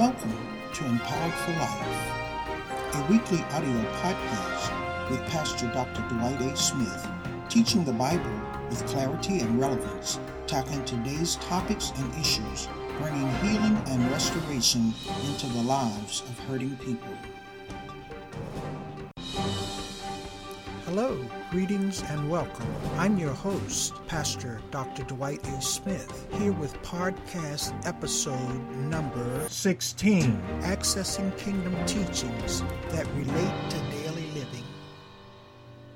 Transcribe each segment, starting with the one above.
Welcome to Empowered for Life, a weekly audio podcast with Pastor Dr. Dwight A. Smith, teaching the Bible with clarity and relevance, tackling today's topics and issues, bringing healing and restoration into the lives of hurting people. Hello, greetings, and welcome. I'm your host, Pastor Dr. Dwight A. Smith, here with podcast episode number 16 Accessing Kingdom Teachings that Relate to Daily Living.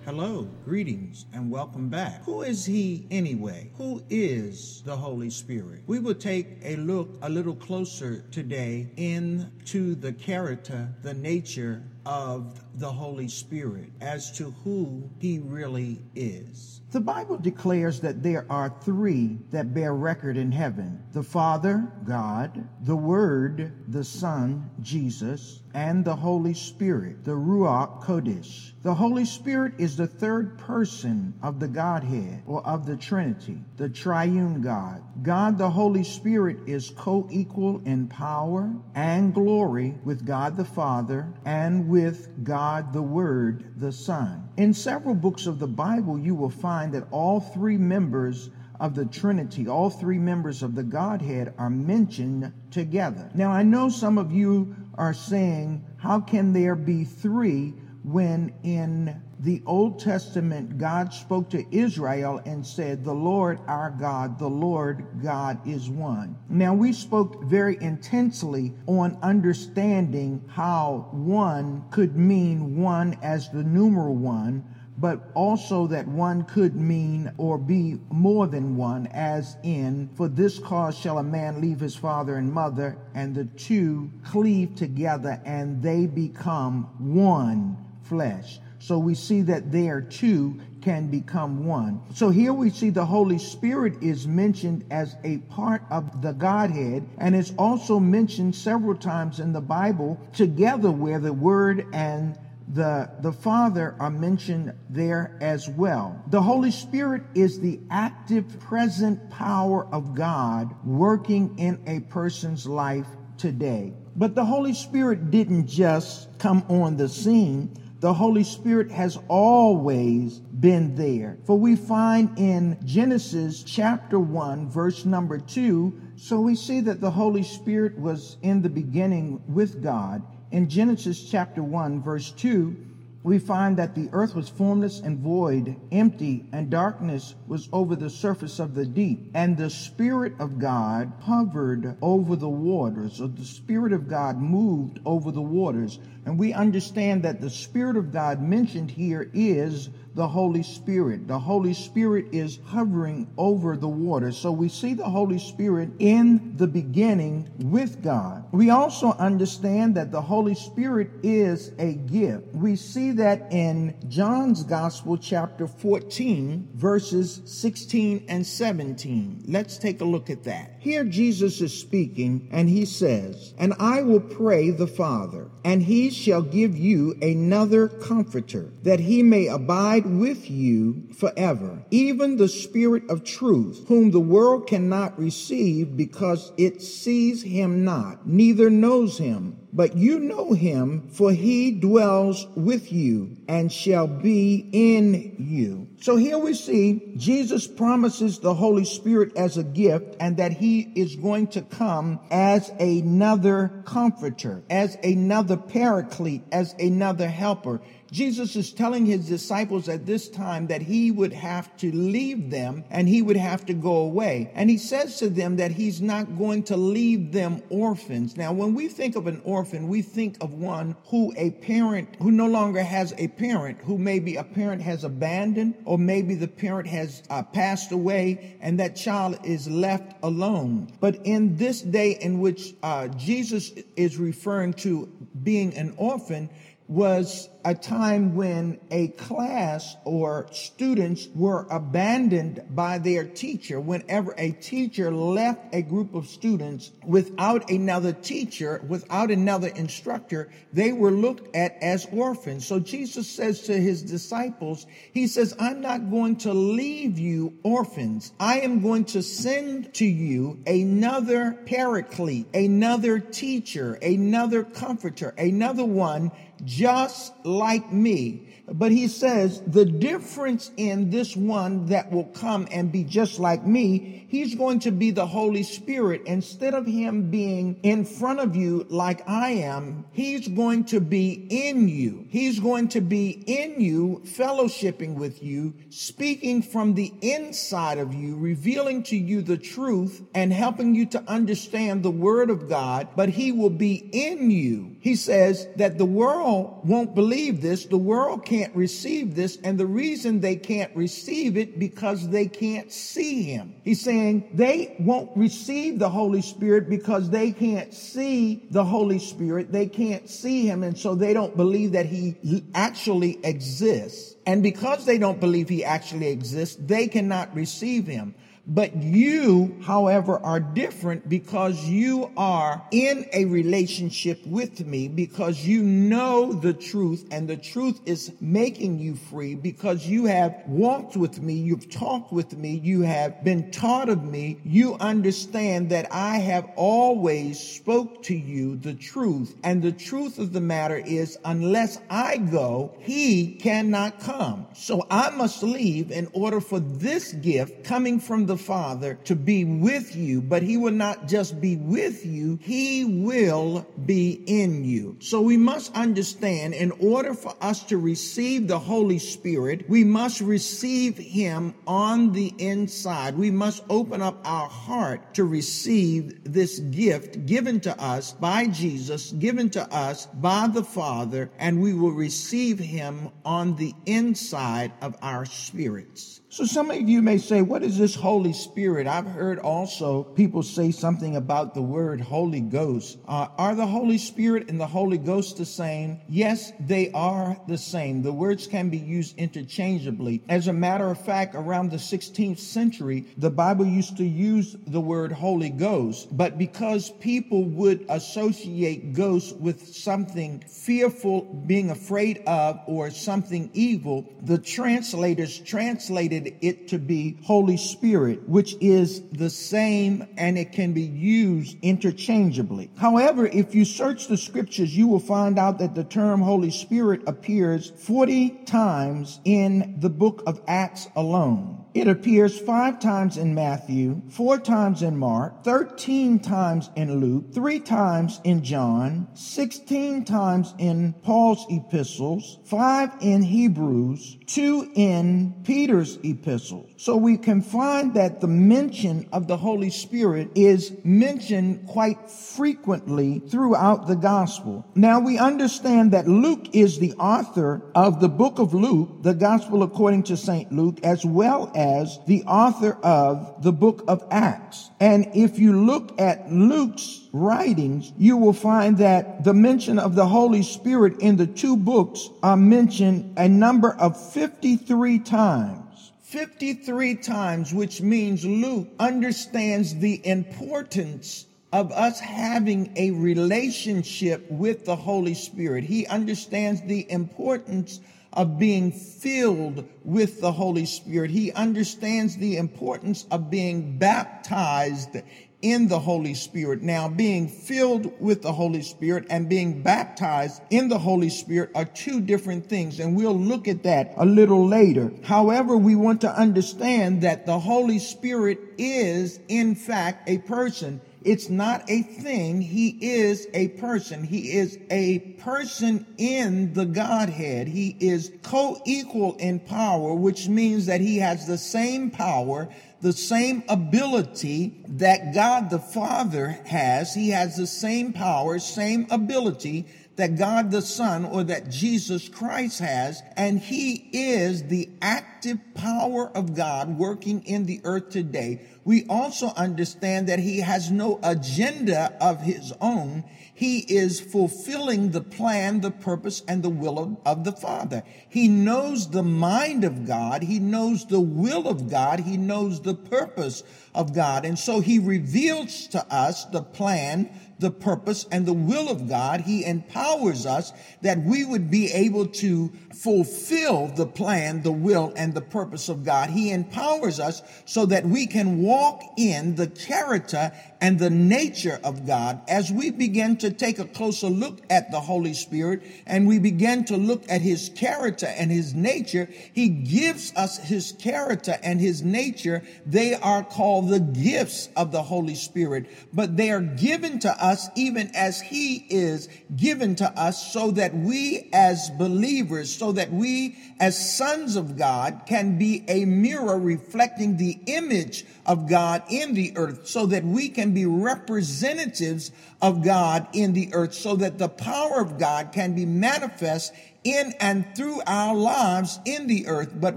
Hello, greetings, and welcome back. Who is He anyway? Who is the Holy Spirit? We will take a look a little closer today into the character, the nature, of the Holy Spirit as to who he really is. The Bible declares that there are three that bear record in heaven the Father, God, the Word, the Son, Jesus, and the Holy Spirit, the Ruach Kodesh. The Holy Spirit is the third person of the Godhead or of the Trinity, the triune God. God the Holy Spirit is co equal in power and glory with God the Father and with God the Word, the Son. In several books of the Bible, you will find that all three members of the Trinity, all three members of the Godhead are mentioned together. Now, I know some of you are saying, how can there be three when in the Old Testament, God spoke to Israel and said, The Lord our God, the Lord God is one. Now, we spoke very intensely on understanding how one could mean one as the numeral one, but also that one could mean or be more than one, as in, For this cause shall a man leave his father and mother, and the two cleave together, and they become one flesh. So we see that there two can become one. So here we see the Holy Spirit is mentioned as a part of the Godhead, and it's also mentioned several times in the Bible together where the Word and the, the Father are mentioned there as well. The Holy Spirit is the active, present power of God working in a person's life today. But the Holy Spirit didn't just come on the scene the Holy Spirit has always been there. For we find in Genesis chapter 1, verse number 2, so we see that the Holy Spirit was in the beginning with God. In Genesis chapter 1, verse 2, we find that the earth was formless and void, empty, and darkness was over the surface of the deep. And the Spirit of God hovered over the waters, or the Spirit of God moved over the waters. And we understand that the Spirit of God mentioned here is the Holy Spirit. The Holy Spirit is hovering over the water. So we see the Holy Spirit in the beginning with God. We also understand that the Holy Spirit is a gift. We see that in John's Gospel, chapter 14, verses 16 and 17. Let's take a look at that. Here Jesus is speaking, and he says, And I will pray the Father, and he shall give you another comforter, that he may abide with you forever, even the Spirit of truth, whom the world cannot receive because it sees him not, neither knows him but you know him, for he dwells with you and shall be in you. So here we see Jesus promises the Holy Spirit as a gift and that he is going to come as another comforter, as another paraclete, as another helper. Jesus is telling his disciples at this time that he would have to leave them and he would have to go away. And he says to them that he's not going to leave them orphans. Now, when we think of an orphan, we think of one who a parent, who no longer has a parent, who maybe a parent has abandoned, or maybe the parent has uh, passed away and that child is left alone. But in this day in which uh, Jesus is referring to being an orphan, was a time when a class or students were abandoned by their teacher. Whenever a teacher left a group of students without another teacher, without another instructor, they were looked at as orphans. So Jesus says to his disciples, He says, I'm not going to leave you orphans. I am going to send to you another paraclete, another teacher, another comforter, another one just like me. But he says the difference in this one that will come and be just like me, he's going to be the Holy Spirit. Instead of him being in front of you like I am, he's going to be in you. He's going to be in you, fellowshipping with you, speaking from the inside of you, revealing to you the truth and helping you to understand the word of God, but he will be in you. He says that the world won't believe this. The world can't receive this. And the reason they can't receive it because they can't see him. He's saying they won't receive the Holy Spirit because they can't see the Holy Spirit. They can't see him. And so they don't believe that he actually exists. And because they don't believe he actually exists, they cannot receive him. But you, however, are different because you are in a relationship with me because you know the truth and the truth is making you free because you have walked with me, you've talked with me, you have been taught of me. You understand that I have always spoke to you the truth. And the truth of the matter is unless I go, he cannot come. So I must leave in order for this gift coming from the the Father to be with you, but he will not just be with you, he will be in you. So we must understand in order for us to receive the Holy Spirit, we must receive him on the inside. We must open up our heart to receive this gift given to us by Jesus, given to us by the Father, and we will receive him on the inside of our spirits. So some of you may say, what is this Holy Spirit? I've heard also people say something about the word Holy Ghost. Uh, are the Holy Spirit and the Holy Ghost the same? Yes, they are the same. The words can be used interchangeably. As a matter of fact, around the 16th century, the Bible used to use the word Holy Ghost, but because people would associate ghosts with something fearful, being afraid of, or something evil, the translators translated it to be Holy Spirit, which is the same and it can be used interchangeably. However, if you search the scriptures, you will find out that the term Holy Spirit appears 40 times in the book of Acts alone. It appears five times in Matthew, four times in Mark, 13 times in Luke, three times in John, 16 times in Paul's epistles, five in Hebrews, two in Peter's epistles. So we can find that the mention of the Holy Spirit is mentioned quite frequently throughout the gospel. Now we understand that Luke is the author of the book of Luke, the gospel according to St. Luke, as well as as the author of the book of Acts. And if you look at Luke's writings, you will find that the mention of the Holy Spirit in the two books are mentioned a number of 53 times. 53 times, which means Luke understands the importance of us having a relationship with the Holy Spirit. He understands the importance of being filled with the Holy Spirit. He understands the importance of being baptized in the Holy Spirit. Now, being filled with the Holy Spirit and being baptized in the Holy Spirit are two different things, and we'll look at that a little later. However, we want to understand that the Holy Spirit is, in fact, a person. It's not a thing. He is a person. He is a person in the Godhead. He is co-equal in power, which means that he has the same power, the same ability that God the Father has. He has the same power, same ability that God the Son or that Jesus Christ has, and He is the active power of God working in the earth today we also understand that he has no agenda of his own. He is fulfilling the plan, the purpose, and the will of, of, the Father. He knows the mind of God. He knows the will of God. He knows the purpose of God. And so he reveals to us the plan, the purpose, and the will of God. He empowers us that we would be able to fulfill the plan, the will, and the purpose of God. He empowers us so that we can walk in the character and the nature of God. As we begin to take a closer look at the Holy Spirit and we begin to look at his character and his nature, he gives us his character and his nature. They are called the gifts of the Holy Spirit, but they are given to us even as he is given to us so that we as believers, so that we as sons of God can be a mirror reflecting the image of God in the earth so that we can be representatives of God in the earth so that the power of God can be manifest in and through our lives in the earth. But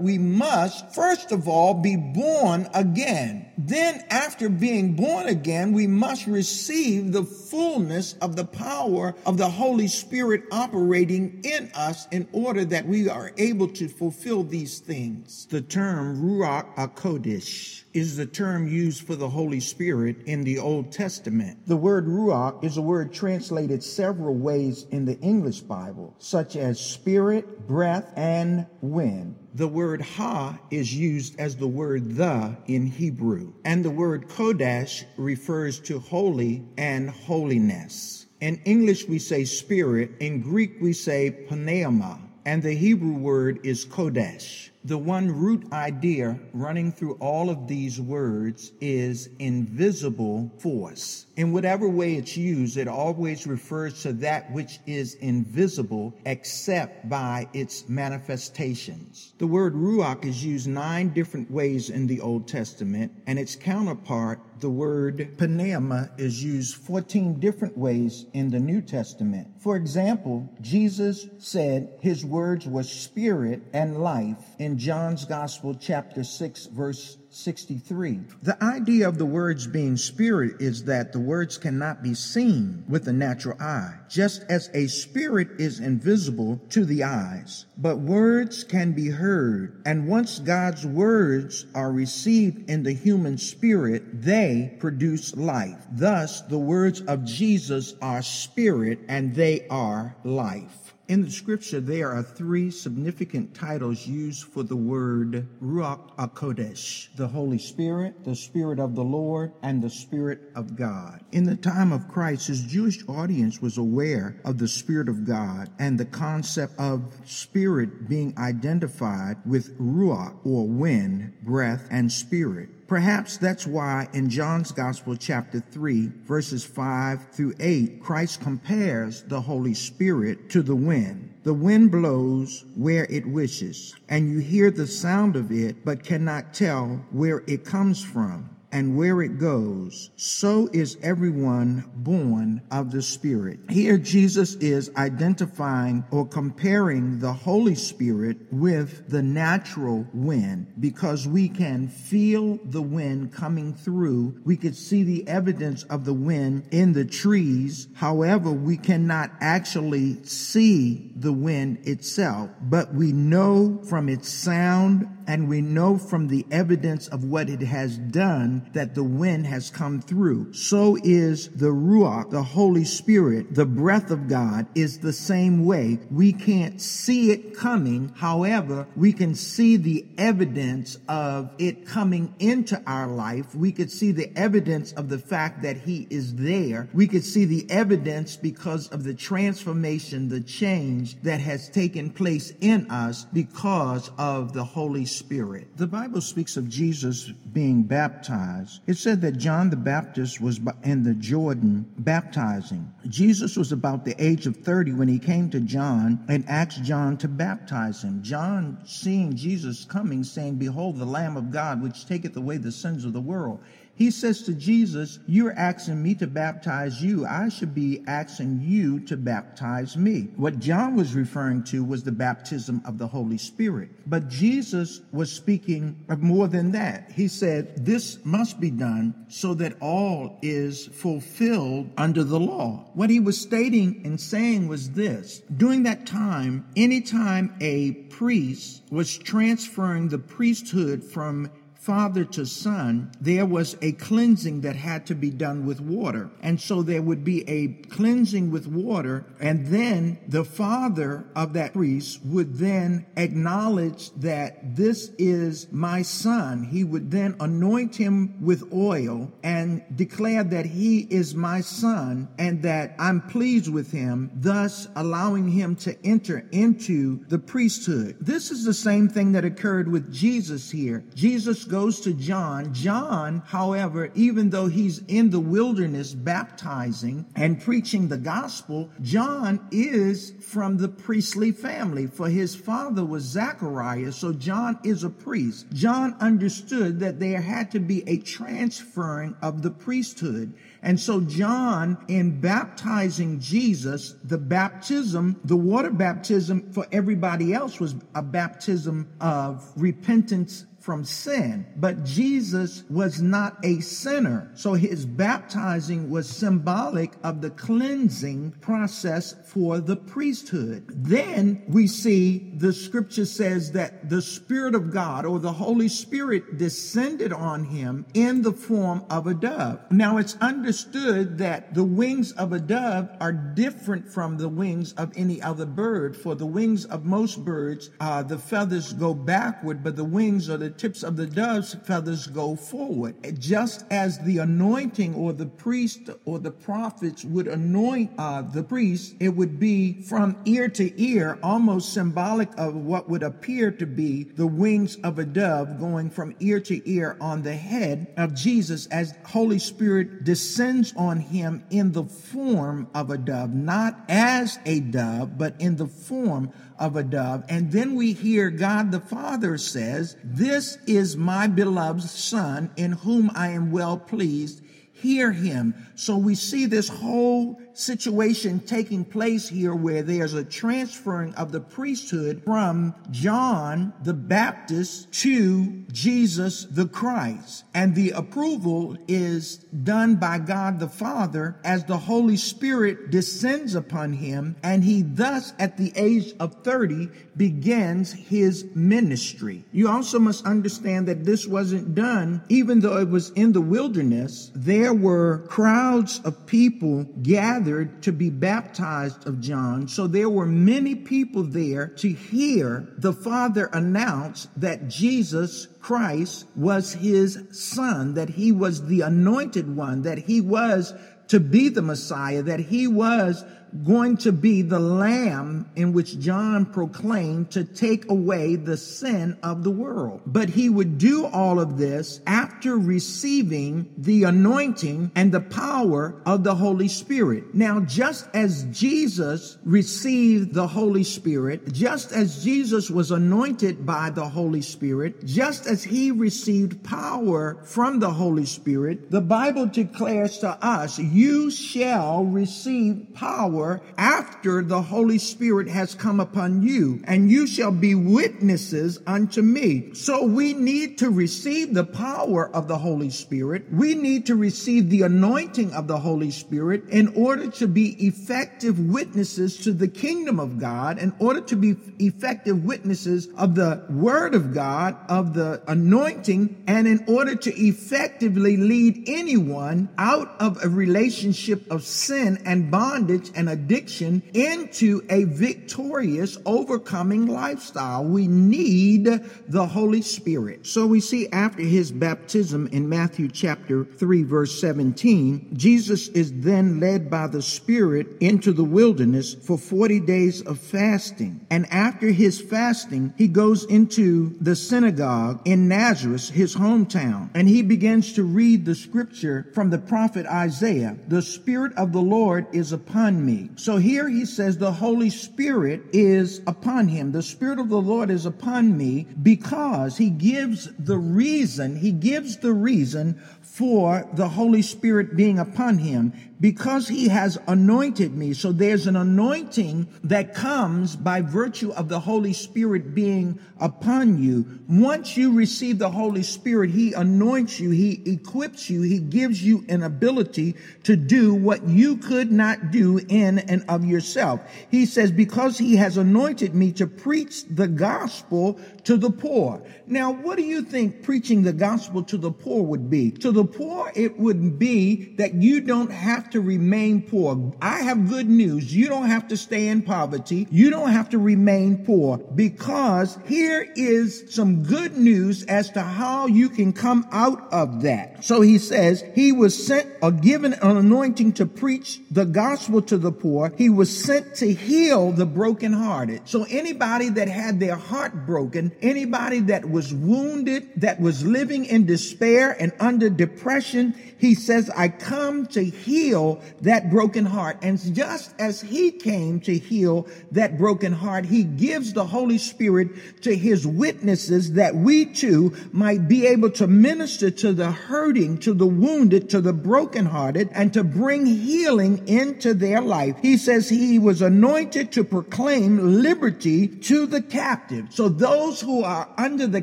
we must, first of all, be born again. Then, after being born again, we must receive the fullness of the power of the Holy Spirit operating in us in order that we are able to fulfill these things. The term Ruach HaKodesh is the term used for the Holy Spirit in the Old Testament. The word Ruach is a word translated several ways in the English Bible, such as spirit, breath, and wind. The word ha is used as the word the in Hebrew, and the word kodesh refers to holy and holiness. In English, we say spirit. In Greek, we say pneuma. And the Hebrew word is kodesh. The one root idea running through all of these words is invisible force. In whatever way it's used, it always refers to that which is invisible except by its manifestations. The word ruach is used nine different ways in the Old Testament, and its counterpart, the word pneuma, is used 14 different ways in the New Testament. For example, Jesus said his words were spirit and life John's Gospel, chapter 6, verse 63. The idea of the words being spirit is that the words cannot be seen with the natural eye, just as a spirit is invisible to the eyes. But words can be heard, and once God's words are received in the human spirit, they produce life. Thus, the words of Jesus are spirit and they are life. In the scripture, there are three significant titles used for the word Ruach HaKodesh the Holy Spirit, the Spirit of the Lord, and the Spirit of God. In the time of Christ, his Jewish audience was aware of the Spirit of God and the concept of spirit being identified with Ruach, or wind, breath, and spirit. Perhaps that's why in John's Gospel, chapter 3, verses 5 through 8, Christ compares the Holy Spirit to the wind. The wind blows where it wishes, and you hear the sound of it, but cannot tell where it comes from and where it goes, so is everyone born of the Spirit. Here, Jesus is identifying or comparing the Holy Spirit with the natural wind because we can feel the wind coming through. We could see the evidence of the wind in the trees. However, we cannot actually see the wind itself, but we know from its sound and we know from the evidence of what it has done that the wind has come through. So is the Ruach, the Holy Spirit, the breath of God is the same way. We can't see it coming. However, we can see the evidence of it coming into our life. We could see the evidence of the fact that He is there. We could see the evidence because of the transformation, the change that has taken place in us because of the Holy Spirit. The Bible speaks of Jesus being baptized. It said that John the Baptist was in the Jordan baptizing. Jesus was about the age of 30 when he came to John and asked John to baptize him. John, seeing Jesus coming, saying, Behold, the Lamb of God, which taketh away the sins of the world. He says to Jesus, You're asking me to baptize you. I should be asking you to baptize me. What John was referring to was the baptism of the Holy Spirit. But Jesus was speaking of more than that. He said, This must be done so that all is fulfilled under the law. What he was stating and saying was this during that time, anytime a priest was transferring the priesthood from father to son, there was a cleansing that had to be done with water. And so there would be a cleansing with water, and then the father of that priest would then acknowledge that this is my son. He would then anoint him with oil and declare that he is my son and that I'm pleased with him, thus allowing him to enter into the priesthood. This is the same thing that occurred with Jesus here. Jesus goes to John. John, however, even though he's in the wilderness baptizing and preaching the gospel, John is from the priestly family, for his father was Zachariah, so John is a priest. John understood that there had to be a transferring of the priesthood. And so John, in baptizing Jesus, the baptism, the water baptism for everybody else was a baptism of repentance from sin. But Jesus was not a sinner. So his baptizing was symbolic of the cleansing process for the priesthood. Then we see the scripture says that the Spirit of God or the Holy Spirit descended on him in the form of a dove. Now it's understood that the wings of a dove are different from the wings of any other bird. For the wings of most birds, uh, the feathers go backward, but the wings or the tips of the dove's feathers go forward. Just as the anointing or the priest or the prophets would anoint uh, the priest, it would be from ear to ear, almost symbolic of what would appear to be the wings of a dove going from ear to ear on the head of Jesus as Holy Spirit descends on him in the form of a dove, not as a dove, but in the form of a dove. And then we hear God the Father says, This is my beloved Son in whom I am well pleased. Hear him. So we see this whole situation taking place here where there's a transferring of the priesthood from John the Baptist to Jesus the Christ. And the approval is done by God the Father as the Holy Spirit descends upon him and he thus at the age of 30 begins his ministry. You also must understand that this wasn't done even though it was in the wilderness. There were crowds of people gathered gathered to be baptized of John. So there were many people there to hear the Father announce that Jesus Christ was his son, that he was the anointed one, that he was to be the Messiah, that he was going to be the lamb in which John proclaimed to take away the sin of the world. But he would do all of this after receiving the anointing and the power of the Holy Spirit. Now, just as Jesus received the Holy Spirit, just as Jesus was anointed by the Holy Spirit, just as he received power from the Holy Spirit, the Bible declares to us, you shall receive power power after the Holy Spirit has come upon you, and you shall be witnesses unto me. So we need to receive the power of the Holy Spirit. We need to receive the anointing of the Holy Spirit in order to be effective witnesses to the kingdom of God, in order to be effective witnesses of the word of God, of the anointing, and in order to effectively lead anyone out of a relationship of sin and bondage and addiction into a victorious, overcoming lifestyle. We need the Holy Spirit. So we see after his baptism in Matthew chapter 3, verse 17, Jesus is then led by the Spirit into the wilderness for 40 days of fasting. And after his fasting, he goes into the synagogue in Nazareth, his hometown, and he begins to read the scripture from the prophet Isaiah. The Spirit of the Lord is upon me. So here he says the Holy Spirit is upon him. The Spirit of the Lord is upon me because he gives the reason, he gives the reason for the Holy Spirit being upon him because he has anointed me. So there's an anointing that comes by virtue of the Holy Spirit being upon you. Once you receive the Holy Spirit, he anoints you, he equips you, he gives you an ability to do what you could not do in and of yourself. He says, because he has anointed me to preach the gospel to the poor. Now, what do you think preaching the gospel to the poor would be? To the poor, it would be that you don't have to remain poor. I have good news. You don't have to stay in poverty. You don't have to remain poor because here is some good news as to how you can come out of that. So he says he was sent or given an anointing to preach the gospel to the poor. He was sent to heal the brokenhearted. So anybody that had their heart broken, anybody that was wounded, that was living in despair and under depression, he says, I come to heal that broken heart. And just as he came to heal that broken heart, he gives the Holy Spirit to his witnesses that we too might be able to minister to the hurting, to the wounded, to the brokenhearted, and to bring healing into their life. He says he was anointed to proclaim liberty to the captive. So those who are under the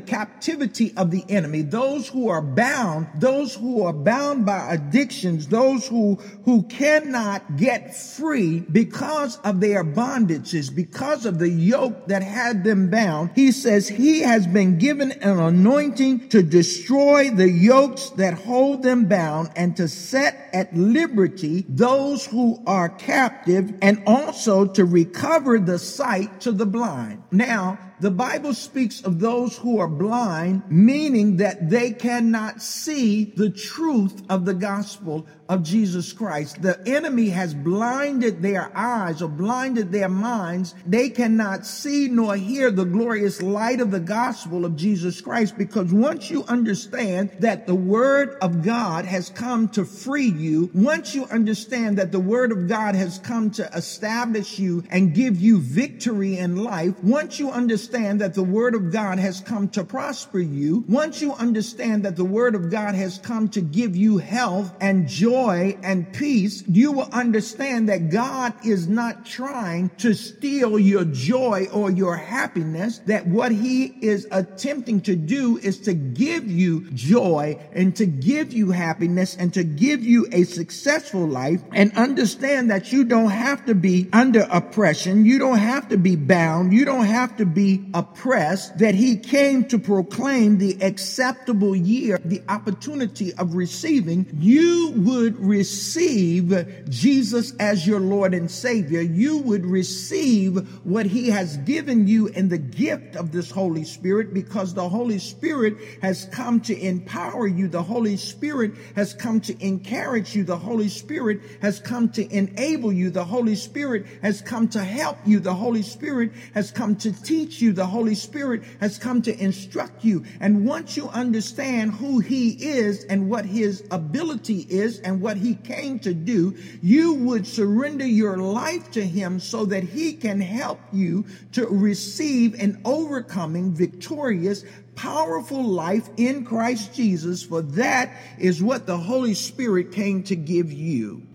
captivity of the enemy, those who are bound, those who are bound by addictions, those who, who cannot get free because of their bondages, because of the yoke that had them bound. He says he has been given an anointing to destroy the yokes that hold them bound and to set at liberty those who are captive and also to recover the sight to the blind. Now, the Bible speaks of those who are blind, meaning that they cannot see the truth of the gospel of Jesus Christ. The enemy has blinded their eyes or blinded their minds. They cannot see nor hear the glorious light of the gospel of Jesus Christ because once you understand that the word of God has come to free you, once you understand that the word of God has come to establish you and give you victory in life, once you understand that the word of God has come to prosper you, once you understand that the word of God has come to give you health and joy, joy and peace, you will understand that God is not trying to steal your joy or your happiness, that what he is attempting to do is to give you joy and to give you happiness and to give you a successful life and understand that you don't have to be under oppression. You don't have to be bound. You don't have to be oppressed, that he came to proclaim the acceptable year, the opportunity of receiving. You would receive Jesus as your Lord and Savior, you would receive what He has given you in the gift of this Holy Spirit because the Holy Spirit has come to empower you. The Holy Spirit has come to encourage you. The Holy Spirit has come to enable you. The Holy Spirit has come to help you. The Holy Spirit has come to teach you. The Holy Spirit has come to instruct you. And once you understand who He is and what His ability is and and what he came to do, you would surrender your life to him so that he can help you to receive an overcoming, victorious, powerful life in Christ Jesus, for that is what the Holy Spirit came to give you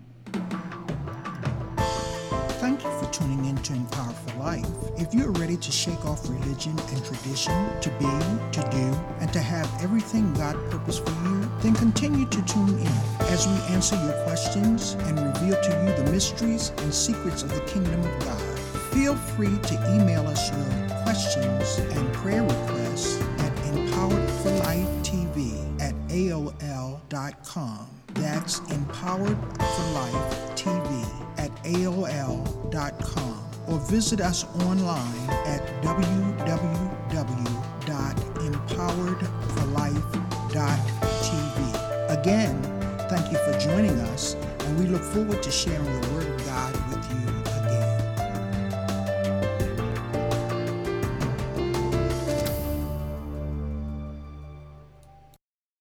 to Empower for Life. If you're ready to shake off religion and tradition, to be, to do, and to have everything God purposed for you, then continue to tune in as we answer your questions and reveal to you the mysteries and secrets of the kingdom of God. Feel free to email us your questions and prayer requests at empoweredforlifetv at aol.com. That's empoweredforlifetv at aol.com or visit us online at www.empoweredforlife.tv. Again, thank you for joining us, and we look forward to sharing the Word